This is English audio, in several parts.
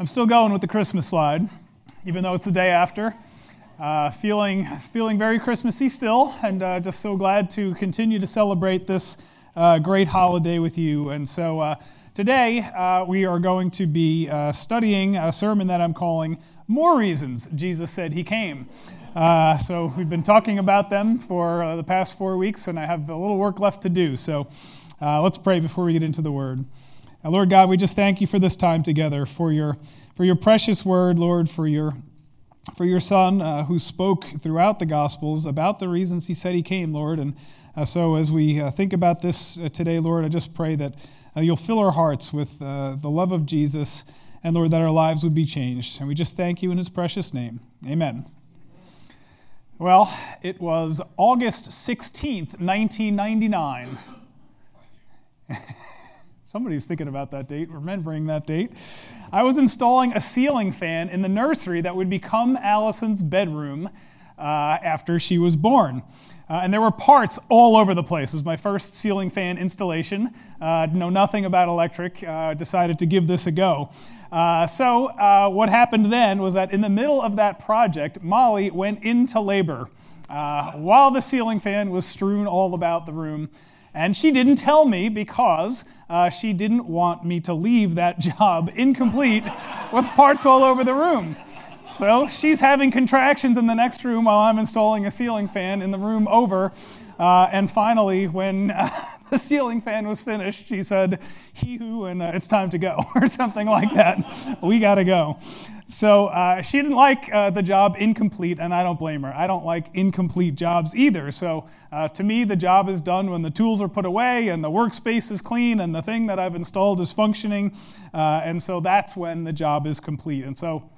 I'm still going with the Christmas slide, even though it's the day after. Uh, feeling, feeling very Christmassy still, and uh, just so glad to continue to celebrate this uh, great holiday with you. And so uh, today uh, we are going to be uh, studying a sermon that I'm calling More Reasons Jesus Said He Came. so we've been talking about them for the past four weeks, and I have a little work left to do. So let's pray before we get into the word. Lord God, we just thank you for this time together, for your, for your precious word, Lord, for your, for your Son uh, who spoke throughout the Gospels about the reasons he said he came, Lord. And uh, so as we uh, think about this uh, today, Lord, I just pray that uh, you'll fill our hearts with uh, the love of Jesus, and Lord, that our lives would be changed. And we just thank you in his precious name. Amen. Well, it was August 16th, 1999. Somebody's thinking about that date, remembering that date. I was installing a ceiling fan in the nursery that would become Allison's bedroom uh, after she was born. Uh, and there were parts all over the place. It was my first ceiling fan installation. Uh, know nothing about electric. Uh, decided to give this a go. Uh, so uh, what happened then was that in the middle of that project, Molly went into labor uh, while the ceiling fan was strewn all about the room. And she didn't tell me because uh, she didn't want me to leave that job incomplete with parts all over the room. So she's having contractions in the next room while I'm installing a ceiling fan in the room over. Uh, and finally, when uh, the ceiling fan was finished, she said, He who, and uh, it's time to go, or something like that. we got to go. So uh, she didn't like uh, the job incomplete, and I don't blame her. I don't like incomplete jobs either. So uh, to me, the job is done when the tools are put away and the workspace is clean and the thing that I've installed is functioning. Uh, and so that's when the job is complete. And so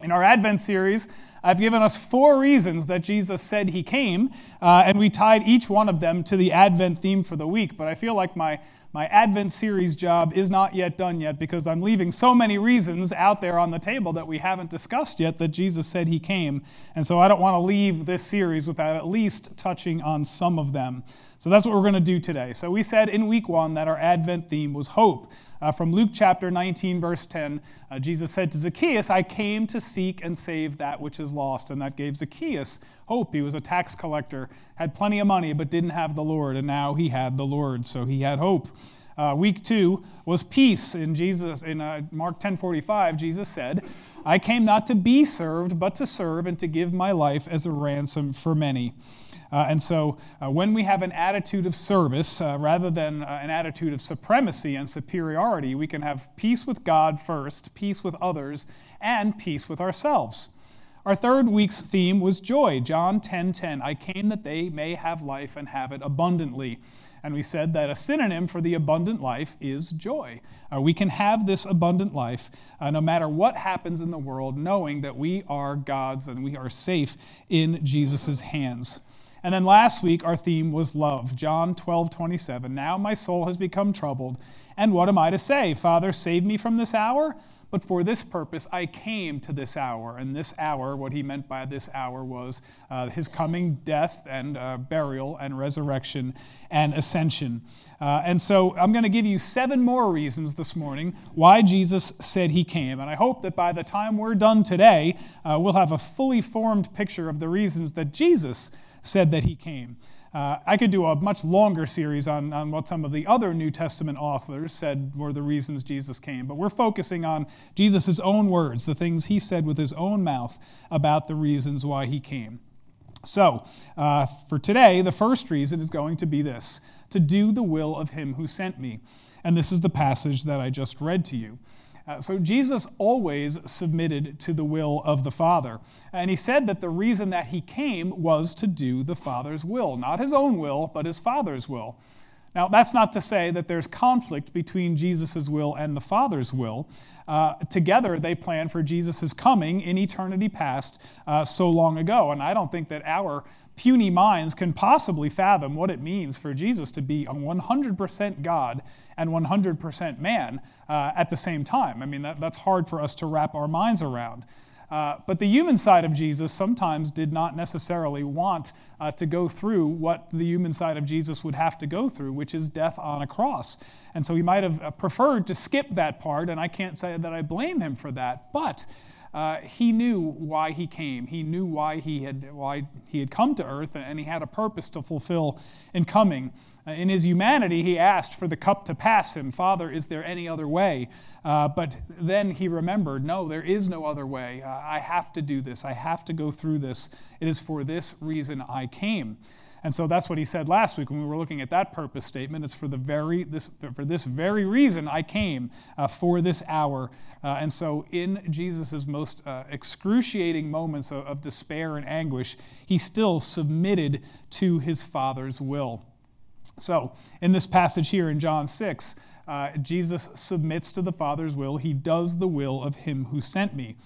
in our Advent series, I've given us four reasons that Jesus said he came, uh, and we tied each one of them to the Advent theme for the week. But I feel like my, my Advent series job is not yet done yet because I'm leaving so many reasons out there on the table that we haven't discussed yet that Jesus said he came. And so I don't want to leave this series without at least touching on some of them. So that's what we're going to do today. So we said in week one that our Advent theme was hope. Uh, from Luke chapter 19, verse 10, uh, Jesus said to Zacchaeus, I came to seek and save that which is lost. And that gave Zacchaeus hope. He was a tax collector, had plenty of money, but didn't have the Lord. And now he had the Lord, so he had hope. Uh, week two was peace. In Jesus, in uh, Mark 10:45, Jesus said, "I came not to be served, but to serve, and to give my life as a ransom for many." Uh, and so, uh, when we have an attitude of service uh, rather than uh, an attitude of supremacy and superiority, we can have peace with God first, peace with others, and peace with ourselves. Our third week's theme was joy. John 10:10. 10, 10, I came that they may have life and have it abundantly. And we said that a synonym for the abundant life is joy. Uh, we can have this abundant life uh, no matter what happens in the world, knowing that we are God's and we are safe in Jesus' hands. And then last week, our theme was love. John 12, 27. Now my soul has become troubled. And what am I to say? Father, save me from this hour? But for this purpose I came to this hour. And this hour, what he meant by this hour was uh, his coming death and uh, burial and resurrection and ascension. Uh, and so I'm going to give you seven more reasons this morning why Jesus said he came. And I hope that by the time we're done today, uh, we'll have a fully formed picture of the reasons that Jesus said that he came. Uh, I could do a much longer series on, on what some of the other New Testament authors said were the reasons Jesus came, but we're focusing on Jesus' own words, the things he said with his own mouth about the reasons why he came. So, uh, for today, the first reason is going to be this to do the will of him who sent me. And this is the passage that I just read to you. Uh, so Jesus always submitted to the will of the Father. And he said that the reason that he came was to do the Father's will, not his own will, but his Father's will. Now, that's not to say that there's conflict between Jesus' will and the Father's will. Uh, together, they plan for Jesus' coming in eternity past uh, so long ago. And I don't think that our puny minds can possibly fathom what it means for Jesus to be a 100% God and 100% man uh, at the same time. I mean, that, that's hard for us to wrap our minds around. Uh, but the human side of Jesus sometimes did not necessarily want uh, to go through what the human side of Jesus would have to go through, which is death on a cross. And so he might have uh, preferred to skip that part, and I can't say that I blame him for that. But uh, he knew why he came. He knew why he had why he had come to earth, and he had a purpose to fulfill in coming. Uh, in his humanity, he asked for the cup to pass him. Father, is there any other way? Uh, but then he remembered, no, there is no other way. Uh, I have to do this. I have to go through this. It is for this reason I came. And so that's what he said last week when we were looking at that purpose statement. It's for the very this for this very reason I came uh, for this hour. Uh, and so in Jesus' most uh, excruciating moments of, of despair and anguish, he still submitted to his Father's will. So in this passage here in John 6, uh, Jesus submits to the Father's will. He does the will of him who sent me.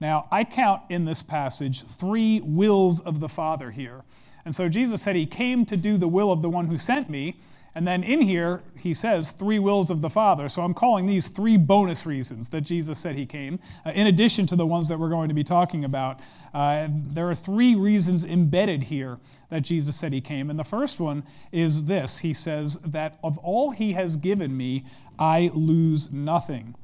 Now, I count in this passage three wills of the Father here. And so Jesus said he came to do the will of the one who sent me. And then in here, he says three wills of the Father. So I'm calling these three bonus reasons that Jesus said he came, uh, in addition to the ones that we're going to be talking about. Uh, there are three reasons embedded here that Jesus said he came. And the first one is this He says that of all he has given me, I lose nothing.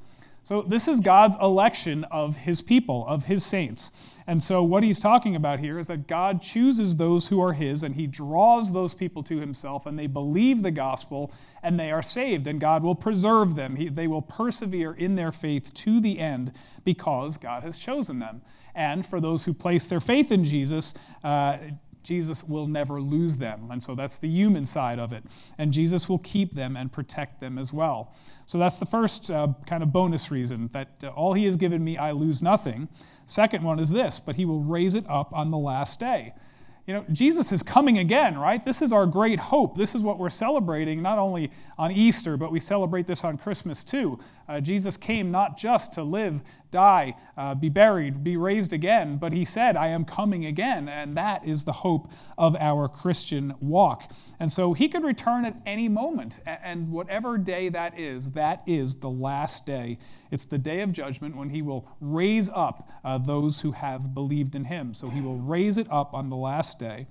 So this is God's election of his people, of his saints. And so, what he's talking about here is that God chooses those who are his and he draws those people to himself, and they believe the gospel and they are saved, and God will preserve them. He, they will persevere in their faith to the end because God has chosen them. And for those who place their faith in Jesus, uh, Jesus will never lose them. And so that's the human side of it. And Jesus will keep them and protect them as well. So that's the first uh, kind of bonus reason that uh, all he has given me, I lose nothing. Second one is this, but he will raise it up on the last day. You know, Jesus is coming again, right? This is our great hope. This is what we're celebrating not only on Easter, but we celebrate this on Christmas too. Uh, Jesus came not just to live, die, uh, be buried, be raised again, but he said, I am coming again. And that is the hope of our Christian walk. And so he could return at any moment. And whatever day that is, that is the last day. It's the day of judgment when he will raise up uh, those who have believed in him. So he will raise it up on the last day.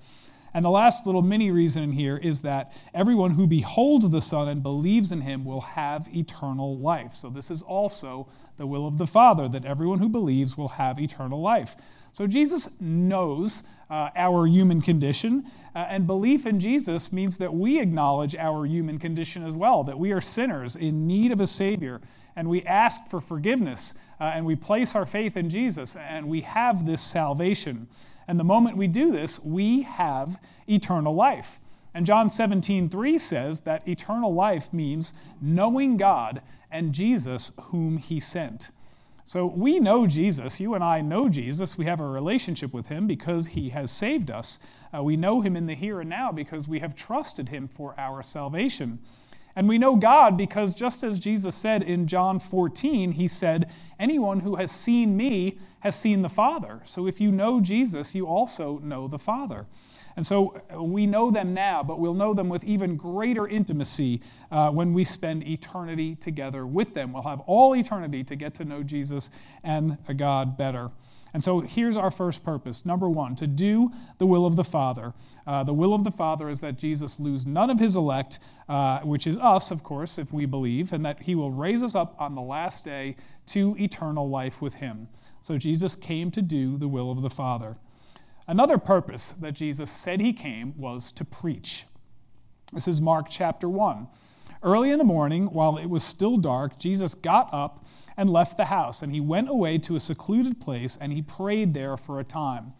And the last little mini reason in here is that everyone who beholds the Son and believes in him will have eternal life. So this is also the will of the Father, that everyone who believes will have eternal life. So Jesus knows uh, our human condition, uh, and belief in Jesus means that we acknowledge our human condition as well, that we are sinners in need of a Savior, and we ask for forgiveness, uh, and we place our faith in Jesus, and we have this salvation. And the moment we do this, we have eternal life. And John 17, 3 says that eternal life means knowing God and Jesus whom he sent. So we know Jesus. You and I know Jesus. We have a relationship with him because he has saved us. Uh, we know him in the here and now because we have trusted him for our salvation. And we know God because just as Jesus said in John 14, he said, Anyone who has seen me has seen the Father. So if you know Jesus, you also know the Father. And so uh, we know them now, but we'll know them with even greater intimacy uh, when we spend eternity together with them. We'll have all eternity to get to know Jesus and God better. And so here's our first purpose. Number one, to do the will of the Father. Uh, the will of the Father is that Jesus lose none of his elect, uh, which is us, of course, if we believe, and that he will raise us up on the last day to eternal life with him. So Jesus came to do the will of the Father. Another purpose that Jesus said he came was to preach. This is Mark chapter 1. Early in the morning, while it was still dark, Jesus got up and left the house, and he went away to a secluded place, and he prayed there for a time.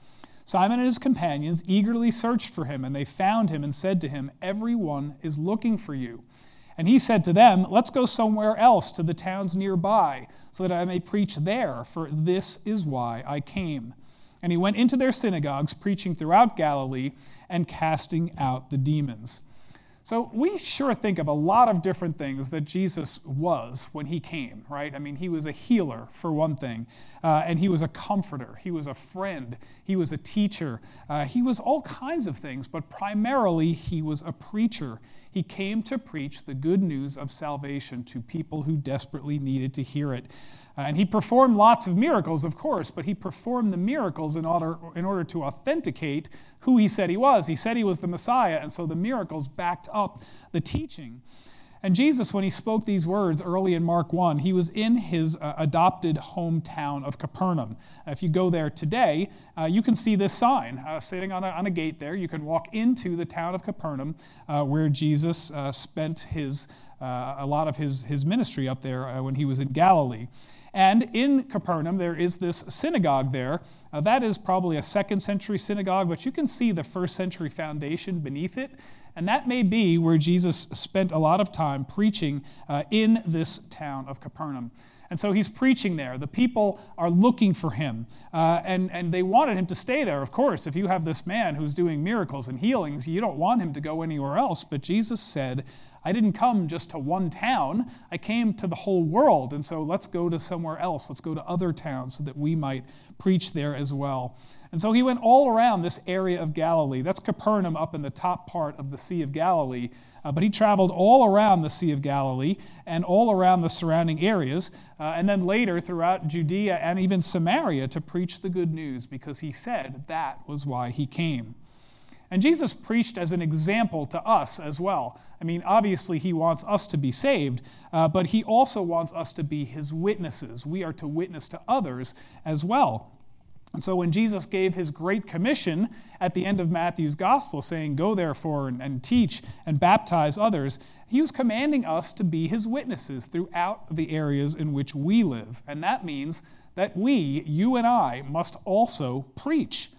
Simon and his companions eagerly searched for him, and they found him and said to him, Everyone is looking for you. And he said to them, Let's go somewhere else to the towns nearby, so that I may preach there, for this is why I came. And he went into their synagogues, preaching throughout Galilee and casting out the demons. So we sure think of a lot of different things that Jesus was when he came, right? I mean, he was a healer, for one thing, uh, and he was a comforter, he was a friend, he was a teacher, uh, he was all kinds of things, but primarily he was a preacher. He came to preach the good news of salvation to people who desperately needed to hear it. Uh, and he performed lots of miracles, of course, but he performed the miracles in order, in order to authenticate who he said he was. He said he was the Messiah, and so the miracles backed up the teaching. And Jesus, when he spoke these words early in Mark 1, he was in his uh, adopted hometown of Capernaum. Uh, if you go there today, uh, you can see this sign uh, sitting on a, on a, gate there. You can walk into the town of Capernaum uh, where Jesus uh, spent his, a lot of his, his ministry up there when he was in Galilee. And in Capernaum, there is this synagogue there. That is probably a second century synagogue, but you can see the first century foundation beneath it. And that may be where Jesus spent a lot of time preaching uh, in this town of Capernaum. And so he's preaching there. The people are looking for him. Uh, and, and they wanted him to stay there, of course. If you have this man who's doing miracles and healings, you don't want him to go anywhere else. But Jesus said, I didn't come just to one town, I came to the whole world. And so let's go to somewhere else. Let's go to other towns so that we might preach there as well. And so he went all around this area of Galilee. That's Capernaum up in the top part of the Sea of Galilee. Uh, but he traveled all around the Sea of Galilee and all around the surrounding areas, uh, and then later throughout Judea and even Samaria to preach the good news because he said that was why he came. And Jesus preached as an example to us as well. I mean, obviously, he wants us to be saved, uh, but he also wants us to be his witnesses. We are to witness to others as well. And so when Jesus gave his great commission at the end of Matthew's gospel, saying, Go therefore and, and, teach and baptize others, he was commanding us to be his witnesses throughout the areas in which we live. And that means that we, you and I, must also preach.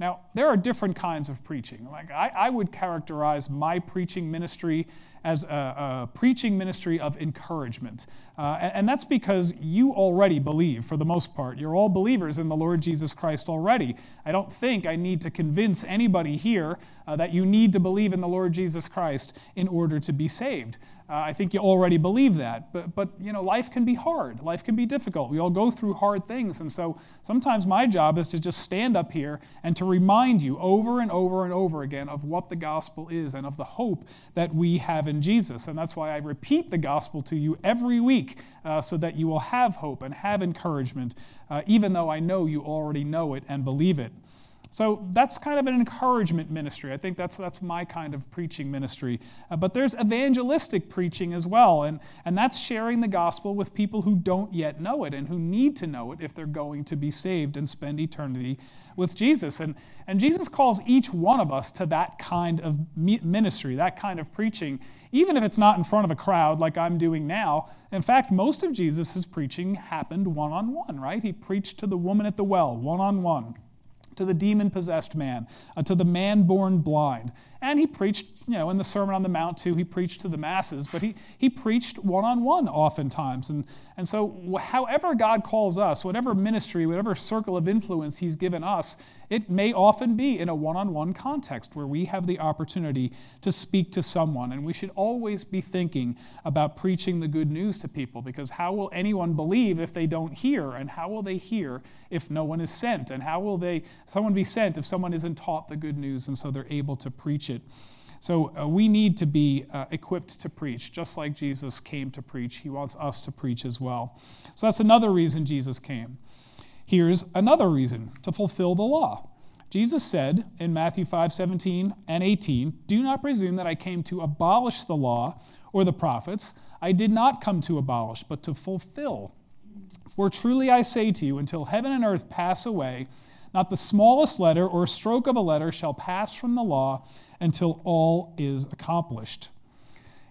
Now, there are different kinds of preaching. Like, I, I would characterize my preaching ministry as a, a preaching ministry of encouragement. Uh, and, and, that's because you already believe, for the most part. You're all believers in the Lord Jesus Christ already. I don't think I need to convince anybody here uh, that you need to believe in the Lord Jesus Christ in order to be saved. Uh, I think you already believe that. But, but, you know, life can be hard. Life can be difficult. We all go through hard things. And so sometimes my job is to just stand up here and to remind you over and over and over again of what the gospel is and of the hope that we have in Jesus. And that's why I repeat the gospel to you every week uh, so that you will have hope and have encouragement, uh, even though I know you already know it and believe it. So that's kind of an encouragement ministry. I think that's, that's my kind of preaching ministry. Uh, but there's evangelistic preaching as well, and, and that's sharing the gospel with people who don't yet know it and who need to know it if they're going to be saved and spend eternity with Jesus. And, and Jesus calls each one of us to that kind of ministry, that kind of preaching, even if it's not in front of a crowd like I'm doing now. In fact, most of Jesus' preaching happened one on one, right? He preached to the woman at the well, one on one to the demon possessed man, uh, to the man born blind. And he preached, you know, in the Sermon on the Mount too, he preached to the masses, but he, he preached one on one oftentimes. And, and so, however God calls us, whatever ministry, whatever circle of influence he's given us, it may often be in a one on one context where we have the opportunity to speak to someone. And we should always be thinking about preaching the good news to people because how will anyone believe if they don't hear? And how will they hear if no one is sent? And how will they, someone be sent if someone isn't taught the good news and so they're able to preach it. So uh, we need to be uh, equipped to preach, just like Jesus came to preach. He wants us to preach as well. So that's another reason Jesus came. Here's another reason to fulfill the law. Jesus said in Matthew 5 17 and 18, Do not presume that I came to abolish the law or the prophets. I did not come to abolish, but to fulfill. For truly I say to you, until heaven and earth pass away, not the smallest letter or stroke of a letter shall pass from the law until all is accomplished.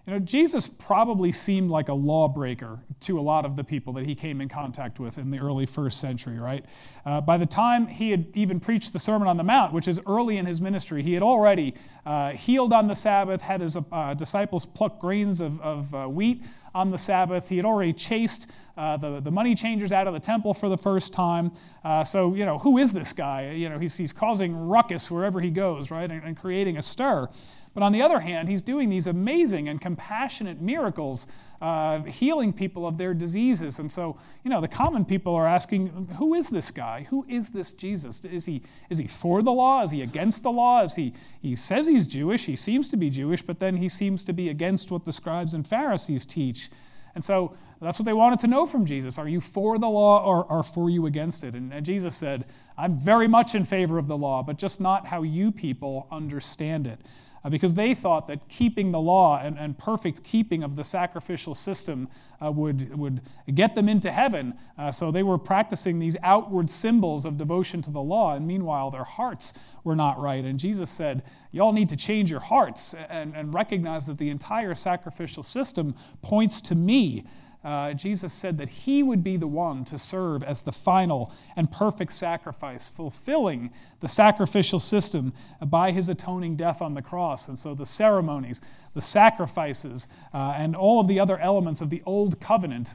You know, Jesus probably seemed like a lawbreaker to a lot of the people that he came in contact with in the early first century, right? Uh, by the time he had even preached the Sermon on the Mount, which is early in his ministry, he had already uh, healed on the Sabbath, had his uh, disciples pluck grains of, of uh, wheat on the Sabbath. He had already chased uh, the, the money changers out of the temple for the first time. Uh, so, you know, who is this guy? You know, he's, he's causing ruckus wherever he goes, right, and, and creating a stir. But on the other hand, he's doing these amazing and compassionate miracles, uh, healing people of their diseases. And so, you know, the common people are asking, who is this guy? Who is this Jesus? Is he, is he for the law? Is he against the law? Is he, he says he's Jewish, he seems to be Jewish, but then he seems to be against what the scribes and Pharisees teach. And so that's what they wanted to know from Jesus. Are you for the law or, or for you against it? And, and Jesus said, I'm very much in favor of the law, but just not how you people understand it because they thought that keeping the law and, and perfect keeping of the sacrificial system uh, would, would get them into heaven. Uh, so they were practicing these outward symbols of devotion to the law, and meanwhile, their hearts were not right. And Jesus said, Y'all need to change your hearts and, and recognize that the entire sacrificial system points to me uh, Jesus said that he would be the one to serve as the final and perfect sacrifice, fulfilling the sacrificial system by his atoning death on the cross. And so the ceremonies, the sacrifices, uh, and all of the other elements of the old covenant,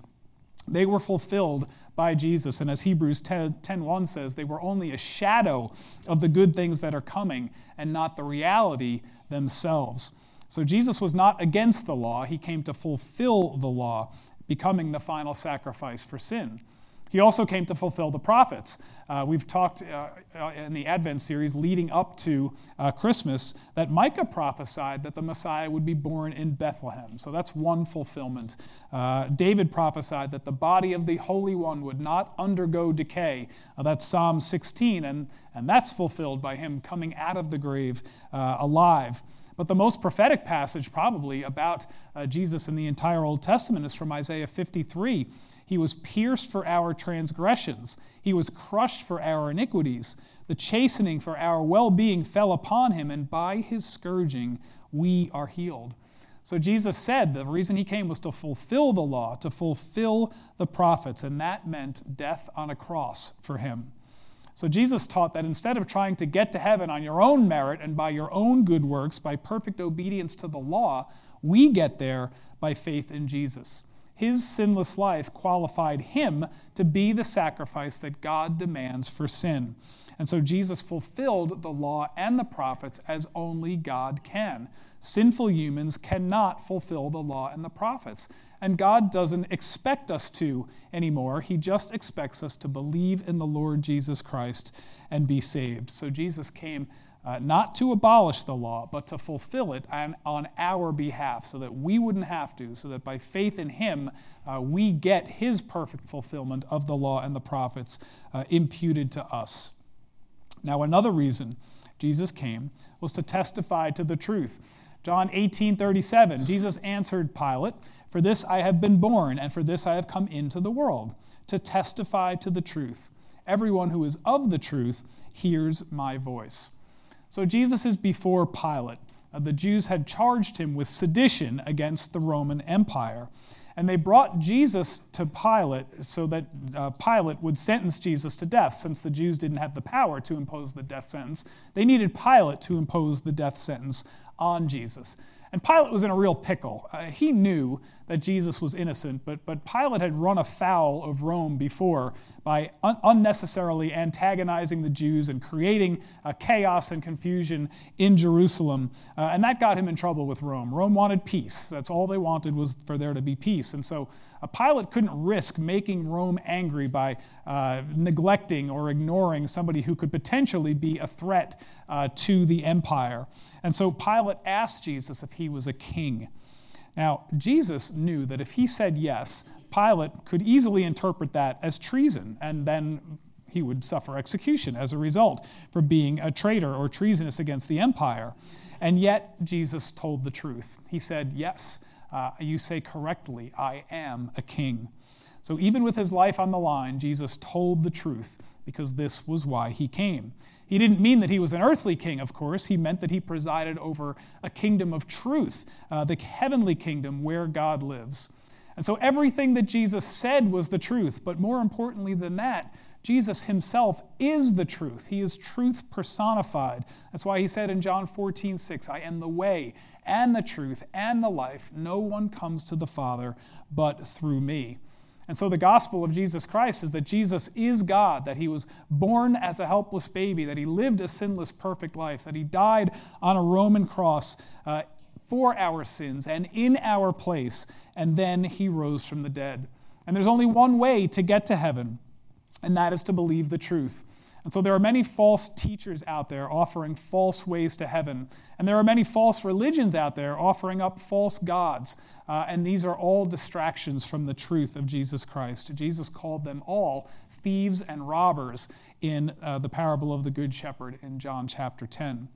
they were fulfilled by Jesus. And as Hebrews 10, 1 says, they were only a shadow of the good things that are coming and not the reality themselves. So Jesus was not against the law, he came to fulfill the law becoming the final sacrifice for sin. He also came to fulfill the prophets. Uh, we've talked uh, uh, in the Advent series leading up to uh, Christmas that Micah prophesied that the Messiah would be born in Bethlehem. So that's one fulfillment. Uh, David prophesied that the body of the Holy One would not undergo decay. Uh, that's Psalm 16, and, and that's fulfilled by him coming out of the grave alive. But the most prophetic passage, probably, about uh, Jesus in the entire Old Testament is from Isaiah 53. He was pierced for our transgressions, he was crushed for our iniquities. The chastening for our well being fell upon him, and by his scourging we are healed. So Jesus said the reason he came was to fulfill the law, to fulfill the prophets, and that meant death on a cross for him. So Jesus taught that instead of trying to get to heaven on your own merit and by your own good works, by perfect obedience to the law, we get there by faith in Jesus. His sinless life qualified him to be the sacrifice that God demands for sin. And so Jesus fulfilled the law and the prophets as only God can. Sinful humans cannot fulfill the law and the prophets. And God doesn't expect us to anymore. He just expects us to believe in the Lord Jesus Christ and be saved. So Jesus came uh, not to abolish the law, but to fulfill it on, on, our behalf so that we wouldn't have to, so that by faith in Him, uh, we get His perfect fulfillment of the law and the prophets uh, imputed to us. Now, another reason Jesus came was to testify to the truth. John 18 37, Jesus answered Pilate, For this I have been born, and for this I have come into the world, to testify to the truth. Everyone who is of the truth hears my voice. So Jesus is before Pilate. Uh, the Jews had charged him with sedition against the Roman Empire. And they brought Jesus to Pilate so that uh, Pilate would sentence Jesus to death, since the Jews didn't have the power to impose the death sentence. They needed Pilate to impose the death sentence on Jesus. And Pilate was in a real pickle. Uh, he knew that Jesus was innocent, but, but Pilate had run afoul of Rome before by un- unnecessarily antagonizing the Jews and creating uh, chaos and confusion in Jerusalem. Uh, and that got him in trouble with Rome. Rome wanted peace. That's all they wanted was for there to be peace. And so a Pilate couldn't risk making Rome angry by uh, neglecting or ignoring somebody who could potentially be a threat uh, to the empire. And so Pilate asked Jesus if he was a king. Now, Jesus knew that if he said yes, Pilate could easily interpret that as treason, and then he would suffer execution as a result for being a traitor or treasonous against the empire. And yet, Jesus told the truth. He said, Yes, uh, you say correctly, I am a king. So, even with his life on the line, Jesus told the truth because this was why he came. He didn't mean that he was an earthly king, of course. He meant that he presided over a kingdom of truth, uh, the heavenly kingdom where God lives. And so everything that Jesus said was the truth. But more importantly than that, Jesus himself is the truth. He is truth personified. That's why he said in John 14, 6, I am the way and the truth and the life. No one comes to the Father but through me. And so the gospel of Jesus Christ is that Jesus is God, that he was born as a helpless baby, that he lived a sinless, perfect life, that he died on a Roman cross uh, for our sins and in our place, and then he rose from the dead. And there's only one way to get to heaven, and that is to believe the truth. And so there are many false teachers out there offering false ways to heaven. And there are many false religions out there offering up false gods. Uh, and these are all distractions from the truth of Jesus Christ. Jesus called them all thieves and robbers in uh, the parable of the Good Shepherd in John chapter 10.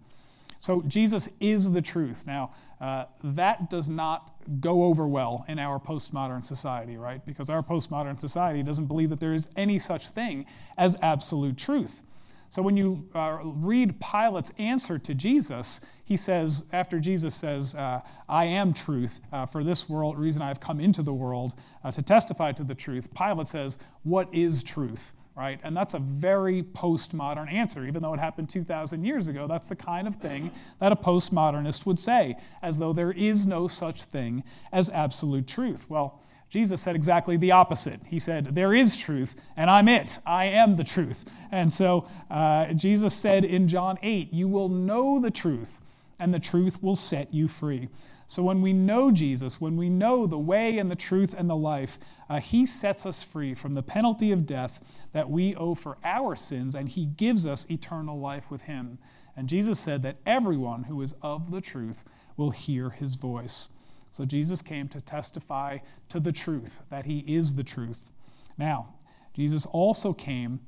So Jesus is the truth. Now, uh, that does not go over well in our postmodern society, right? Because our postmodern society doesn't believe that there is any such thing as absolute truth. So when you uh, read Pilate's answer to Jesus, he says, after Jesus says, uh, I am truth, uh, for this world, reason I have come into the world uh, to testify to the truth, Pilate says, What is truth? Right? And that's a very postmodern answer, even though it happened 2,000 years ago. That's the kind of thing that a postmodernist would say, as though there is no such thing as absolute truth. Well, Jesus said exactly the opposite. He said, There is truth, and I'm it. I am the truth. And so uh, Jesus said in John 8, You will know the truth, and the truth will set you free. So when we know Jesus, when we know the way and the truth and the life, uh, he sets us free from the penalty of death that we owe for our sins, and he gives us eternal life with him. And Jesus said that everyone who is of the truth will hear his voice. So Jesus came to testify to the truth, that he is the truth. Now, Jesus also came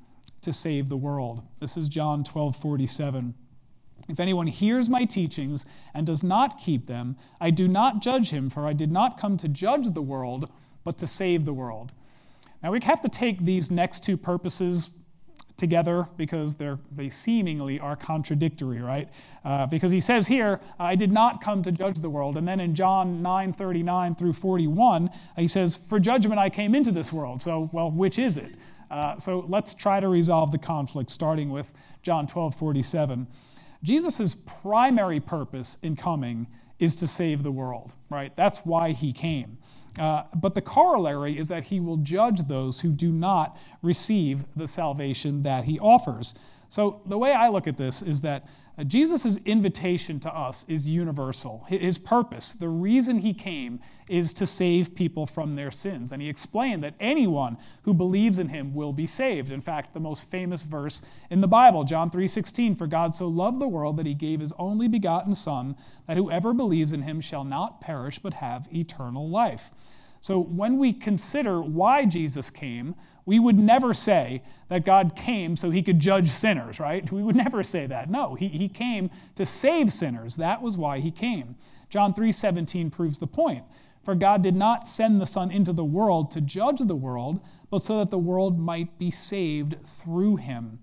to save the world. This is John 12 47. If anyone hears my teachings and does not keep them, I do not judge him, for I did not come to judge the world, but to save the world. Now, we have to take these next two purposes together because they seemingly are contradictory, right? Uh, because he says here, I did not come to judge the world. And then in John 9 39 through 41, he says, For judgment I came into this world. So, well, which is it? Uh, so let's try to resolve the conflict, starting with John 12 47. Jesus' primary purpose in coming is to save the world, right? That's why he came. Uh, but the corollary is that he will judge those who do not receive the salvation that he offers. So, the way I look at this is that uh, Jesus' invitation to us is universal. His purpose, the reason he came, is to save people from their sins. And he explained that anyone who believes in him will be saved. In fact, the most famous verse in the Bible, John 3:16, for God so loved the world that he gave his only begotten son that whoever believes in him shall not perish but have eternal life. So when we consider why Jesus came, we would never say that God came so he could judge sinners, right? We would never say that. No, he, he came to save sinners. That was why he came. John 3:17 proves the point. For God did not send the Son into the world to judge the world, but so that the world might be saved through him.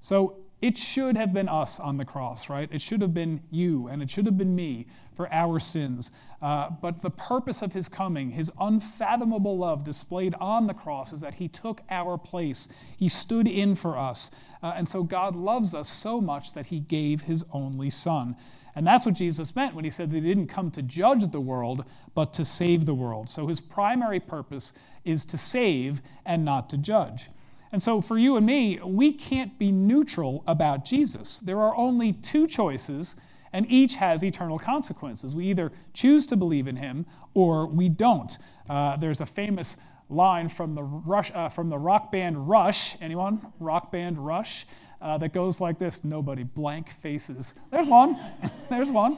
So it should have been us on the cross, right? It should have been you and it should have been me for our sins. Uh, but the purpose of his coming, his unfathomable love displayed on the cross, is that he took our place. He stood in for us. Uh, and so God loves us so much that he gave his only son. And that's what Jesus meant when he said that he didn't come to judge the world, but to save the world. So his primary purpose is to save and not to judge. And so, for you and me, we can't be neutral about Jesus. There are only two choices, and each has eternal consequences. We either choose to believe in him or we don't. Uh, there's a famous line from the, Rush, uh, from the rock band Rush. Anyone? Rock band Rush? Uh, that goes like this Nobody, blank faces. There's one. There's one.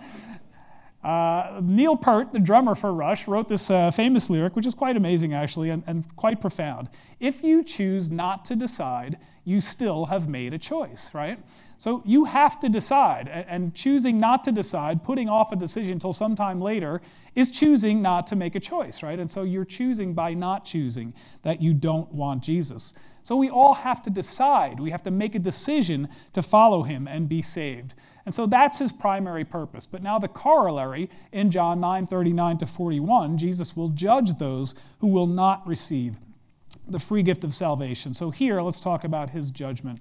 Uh, Neil Peart, the drummer for Rush, wrote this uh, famous lyric, which is quite amazing actually and, and quite profound. If you choose not to decide, you still have made a choice, right? So you have to decide, and choosing not to decide, putting off a decision until sometime later, is choosing not to make a choice, right? And so you're choosing by not choosing that you don't want Jesus. So we all have to decide. We have to make a decision to follow him and be saved. And so that's his primary purpose. But now the corollary in John 9 39 to 41, Jesus will judge those who will not receive the free gift of salvation. So here, let's talk about his judgment.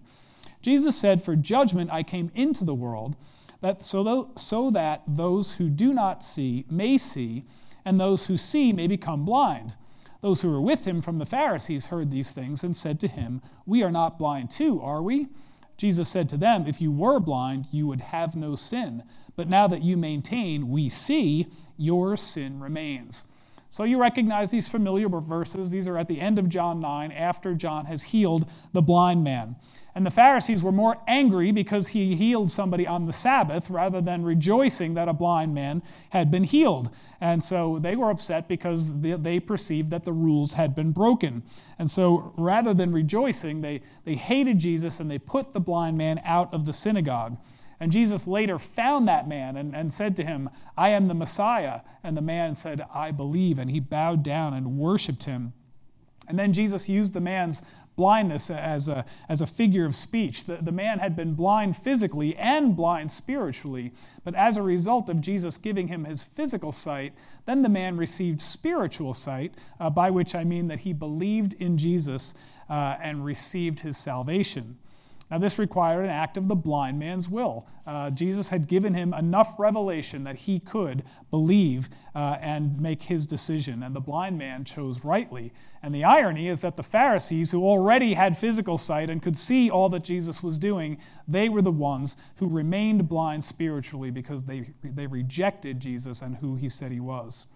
Jesus said, For judgment I came into the world, that so, so that those who do not see may see, and those who see may become blind. Those who were with him from the Pharisees heard these things and said to him, We are not blind too, are we? Jesus said to them, If you were blind, you would have no sin. But now that you maintain, we see, your sin remains. So you recognize these familiar verses. These are at the end of John 9, after John has healed the blind man. And the Pharisees were more angry because he healed somebody on the Sabbath rather than rejoicing that a blind man had been healed. And so they were upset because they perceived that the rules had been broken. And so rather than rejoicing, they, they hated Jesus and they put the blind man out of the synagogue. And Jesus later found that man and, and said to him, I am the Messiah. And the man said, I believe. And he bowed down and worshiped him. And then Jesus used the man's blindness as a, as a figure of speech. The, the man had been blind physically and blind spiritually, but as a result of Jesus giving him his physical sight, then the man received spiritual sight, uh, by which I mean that he believed in Jesus uh, and received his salvation. Now, this required an act of the blind man's will. Uh, Jesus had given him enough revelation that he could believe uh, and make his decision, and the blind man chose rightly. And the irony is that the Pharisees, who already had physical sight and could see all that Jesus was doing, they were the ones who remained blind spiritually because they, they rejected Jesus and who he said he was.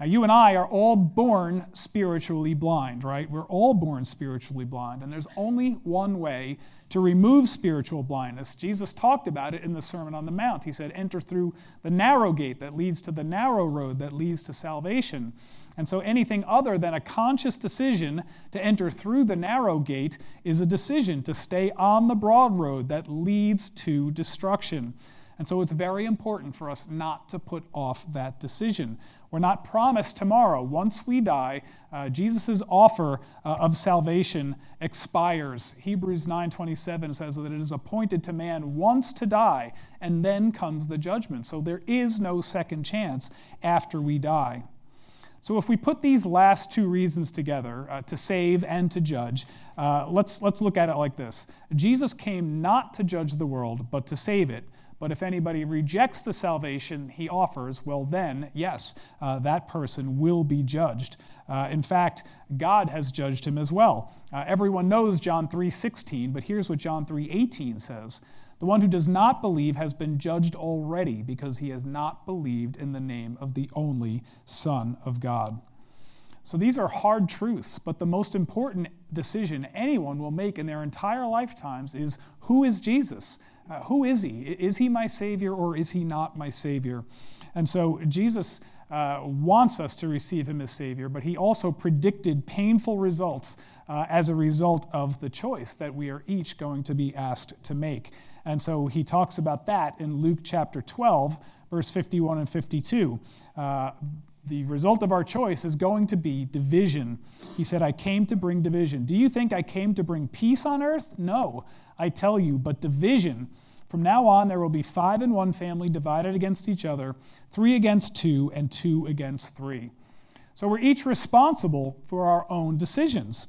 Now, you and I are all born spiritually blind, right? We're all born spiritually blind, and there's only one way to remove spiritual blindness. Jesus talked about it in the Sermon on the Mount. He said, Enter through the narrow gate that leads to the narrow road that leads to salvation. And so, anything other than a conscious decision to enter through the narrow gate is a decision to stay on the broad road that leads to destruction. And so it's very important for us not to put off that decision. We're not promised tomorrow. Once we die, uh, Jesus' offer uh, of salvation expires. Hebrews 9:27 says that it is appointed to man once to die, and then comes the judgment. So there is no second chance after we die. So, if we put these last two reasons together, uh, to save and to judge, uh, let's, let's look at it like this Jesus came not to judge the world, but to save it. But if anybody rejects the salvation he offers, well, then, yes, uh, that person will be judged. Uh, in fact, God has judged him as well. Uh, everyone knows John 3:16, but here's what John 3:18 says. The one who does not believe has been judged already because he has not believed in the name of the only Son of God. So these are hard truths, but the most important decision anyone will make in their entire lifetimes is who is Jesus? Uh, who is he? Is he my Savior or is he not my Savior? And so Jesus uh, wants us to receive him as Savior, but he also predicted painful results uh, as a result of the choice that we are each going to be asked to make. And so he talks about that in Luke chapter 12, verse 51 and 52. The result of our choice is going to be division. He said, I came to bring division. Do you think I came to bring peace on earth? No, I tell you, but division. From now on, there will be five in one family divided against each other, three against two, and two against three. So we're each responsible for our own decisions.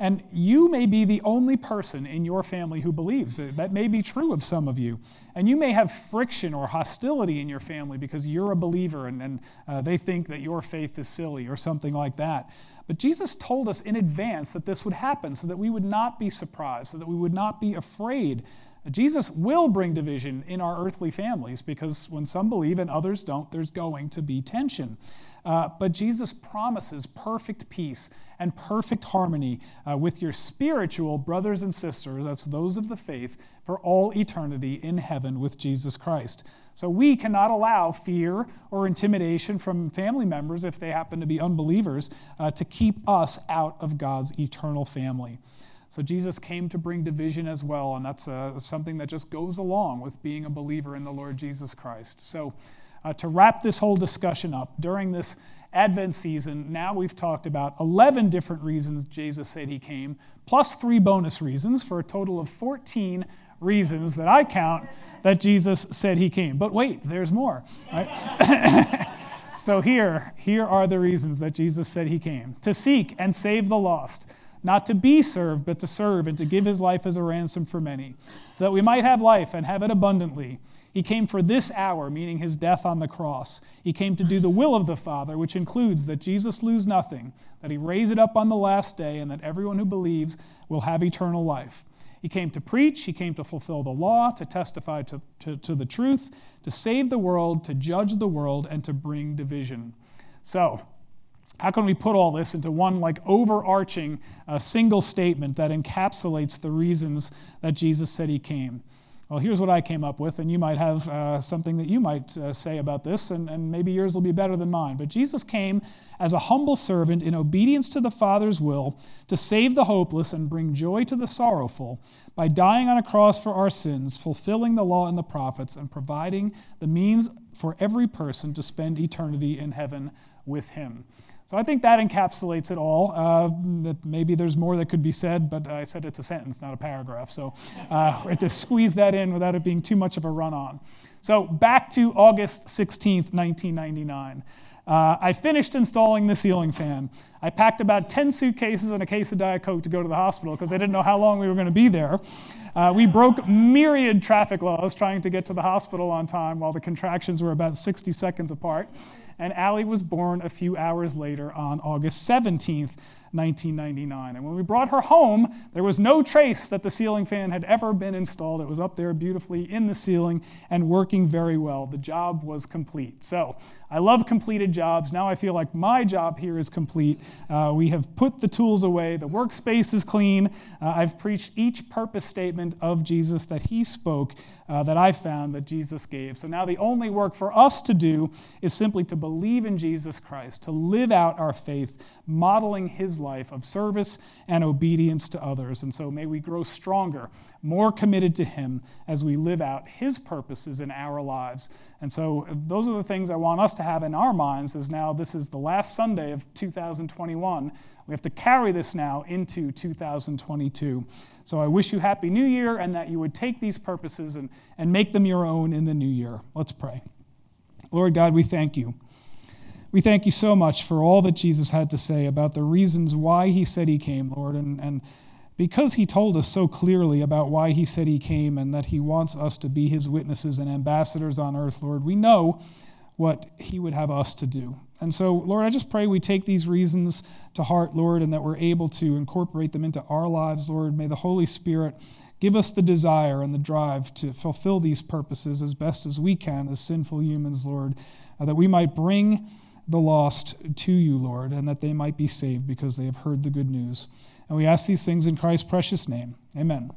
And you may be the only person in your family who believes. That may be true of some of you. And you may have friction or hostility in your family because you're a believer and, and uh, they think that your faith is silly or something like that. But Jesus told us in advance that this would happen so that we would not be surprised, so that we would not be afraid. Jesus will bring division in our earthly families because when some believe and others don't, there's going to be tension. Uh, but Jesus promises perfect peace and perfect harmony uh, with your spiritual brothers and sisters, that's those of the faith, for all eternity in heaven with Jesus Christ. So we cannot allow fear or intimidation from family members, if they happen to be unbelievers, uh, to keep us out of God's eternal family. So Jesus came to bring division as well, and that's uh, something that just goes along with being a believer in the Lord Jesus Christ. So, uh, to wrap this whole discussion up, during this Advent season, now we've talked about 11 different reasons Jesus said he came, plus three bonus reasons, for a total of 14 reasons that I count that Jesus said he came. But wait, there's more. Right? so here, here are the reasons that Jesus said he came to seek and save the lost, not to be served, but to serve and to give his life as a ransom for many, so that we might have life and have it abundantly. He came for this hour, meaning his death on the cross. He came to do the will of the Father, which includes that Jesus lose nothing, that he raise it up on the last day, and that everyone who believes will have eternal life. He came to preach, he came to fulfill the law, to testify to, to, to the truth, to save the world, to judge the world, and to bring division. So, how can we put all this into one like overarching uh, single statement that encapsulates the reasons that Jesus said he came? Well, here's what I came up with, and you might have uh, something that you might uh, say about this, and, and maybe yours will be better than mine. But Jesus came as a humble servant in obedience to the Father's will to save the hopeless and bring joy to the sorrowful by dying on a cross for our sins, fulfilling the law and the prophets, and providing the means for every person to spend eternity in heaven with him. So I think that encapsulates it all. Uh, maybe there's more that could be said, but I said it's a sentence, not a paragraph. So uh, I had to squeeze that in without it being too much of a run on. So back to August 16th, 1999. Uh, I finished installing the ceiling fan. I packed about 10 suitcases and a case of Diet Coke to go to the hospital because I didn't know how long we were going to be there. Uh, we broke myriad traffic laws trying to get to the hospital on time while the contractions were about 60 seconds apart and Allie was born a few hours later on August 17th, 1999. And when we brought her home, there was no trace that the ceiling fan had ever been installed. It was up there beautifully in the ceiling and working very well. The job was complete. So I love completed jobs. Now I feel like my job here is complete. Uh, we have put the tools away, the workspace is clean. Uh, I've preached each purpose statement of Jesus that he spoke, uh, that I found that Jesus gave. So now the only work for us to do is simply to believe in Jesus Christ, to live out our faith, modeling life of service and obedience to others. And so may we grow stronger, more committed to him as we live out his purposes in our lives. And so those are the things I want us to have in our minds as now this is the last Sunday of 2021. We have to carry this now into 2022. So I wish you Happy New Year and that you would take these purposes and, and make them your own in the new year. Let's pray. Lord God, we thank you. We thank you so much for all that Jesus had to say about the reasons why he said he came, Lord, and, and because he told us so clearly about why he said he came and that he wants us to be his witnesses and ambassadors on earth, Lord, we know what he would have us to do. And so, Lord, I just pray we take these reasons to heart, Lord, and that we're able to incorporate them into our lives, Lord. May the Holy Spirit give us the desire and the drive to fulfill these purposes as best as we can as sinful humans, Lord, uh, that we might bring the lost to you, Lord, and that they might be saved because they have heard the good news. And we ask these things in Christ's precious name. Amen.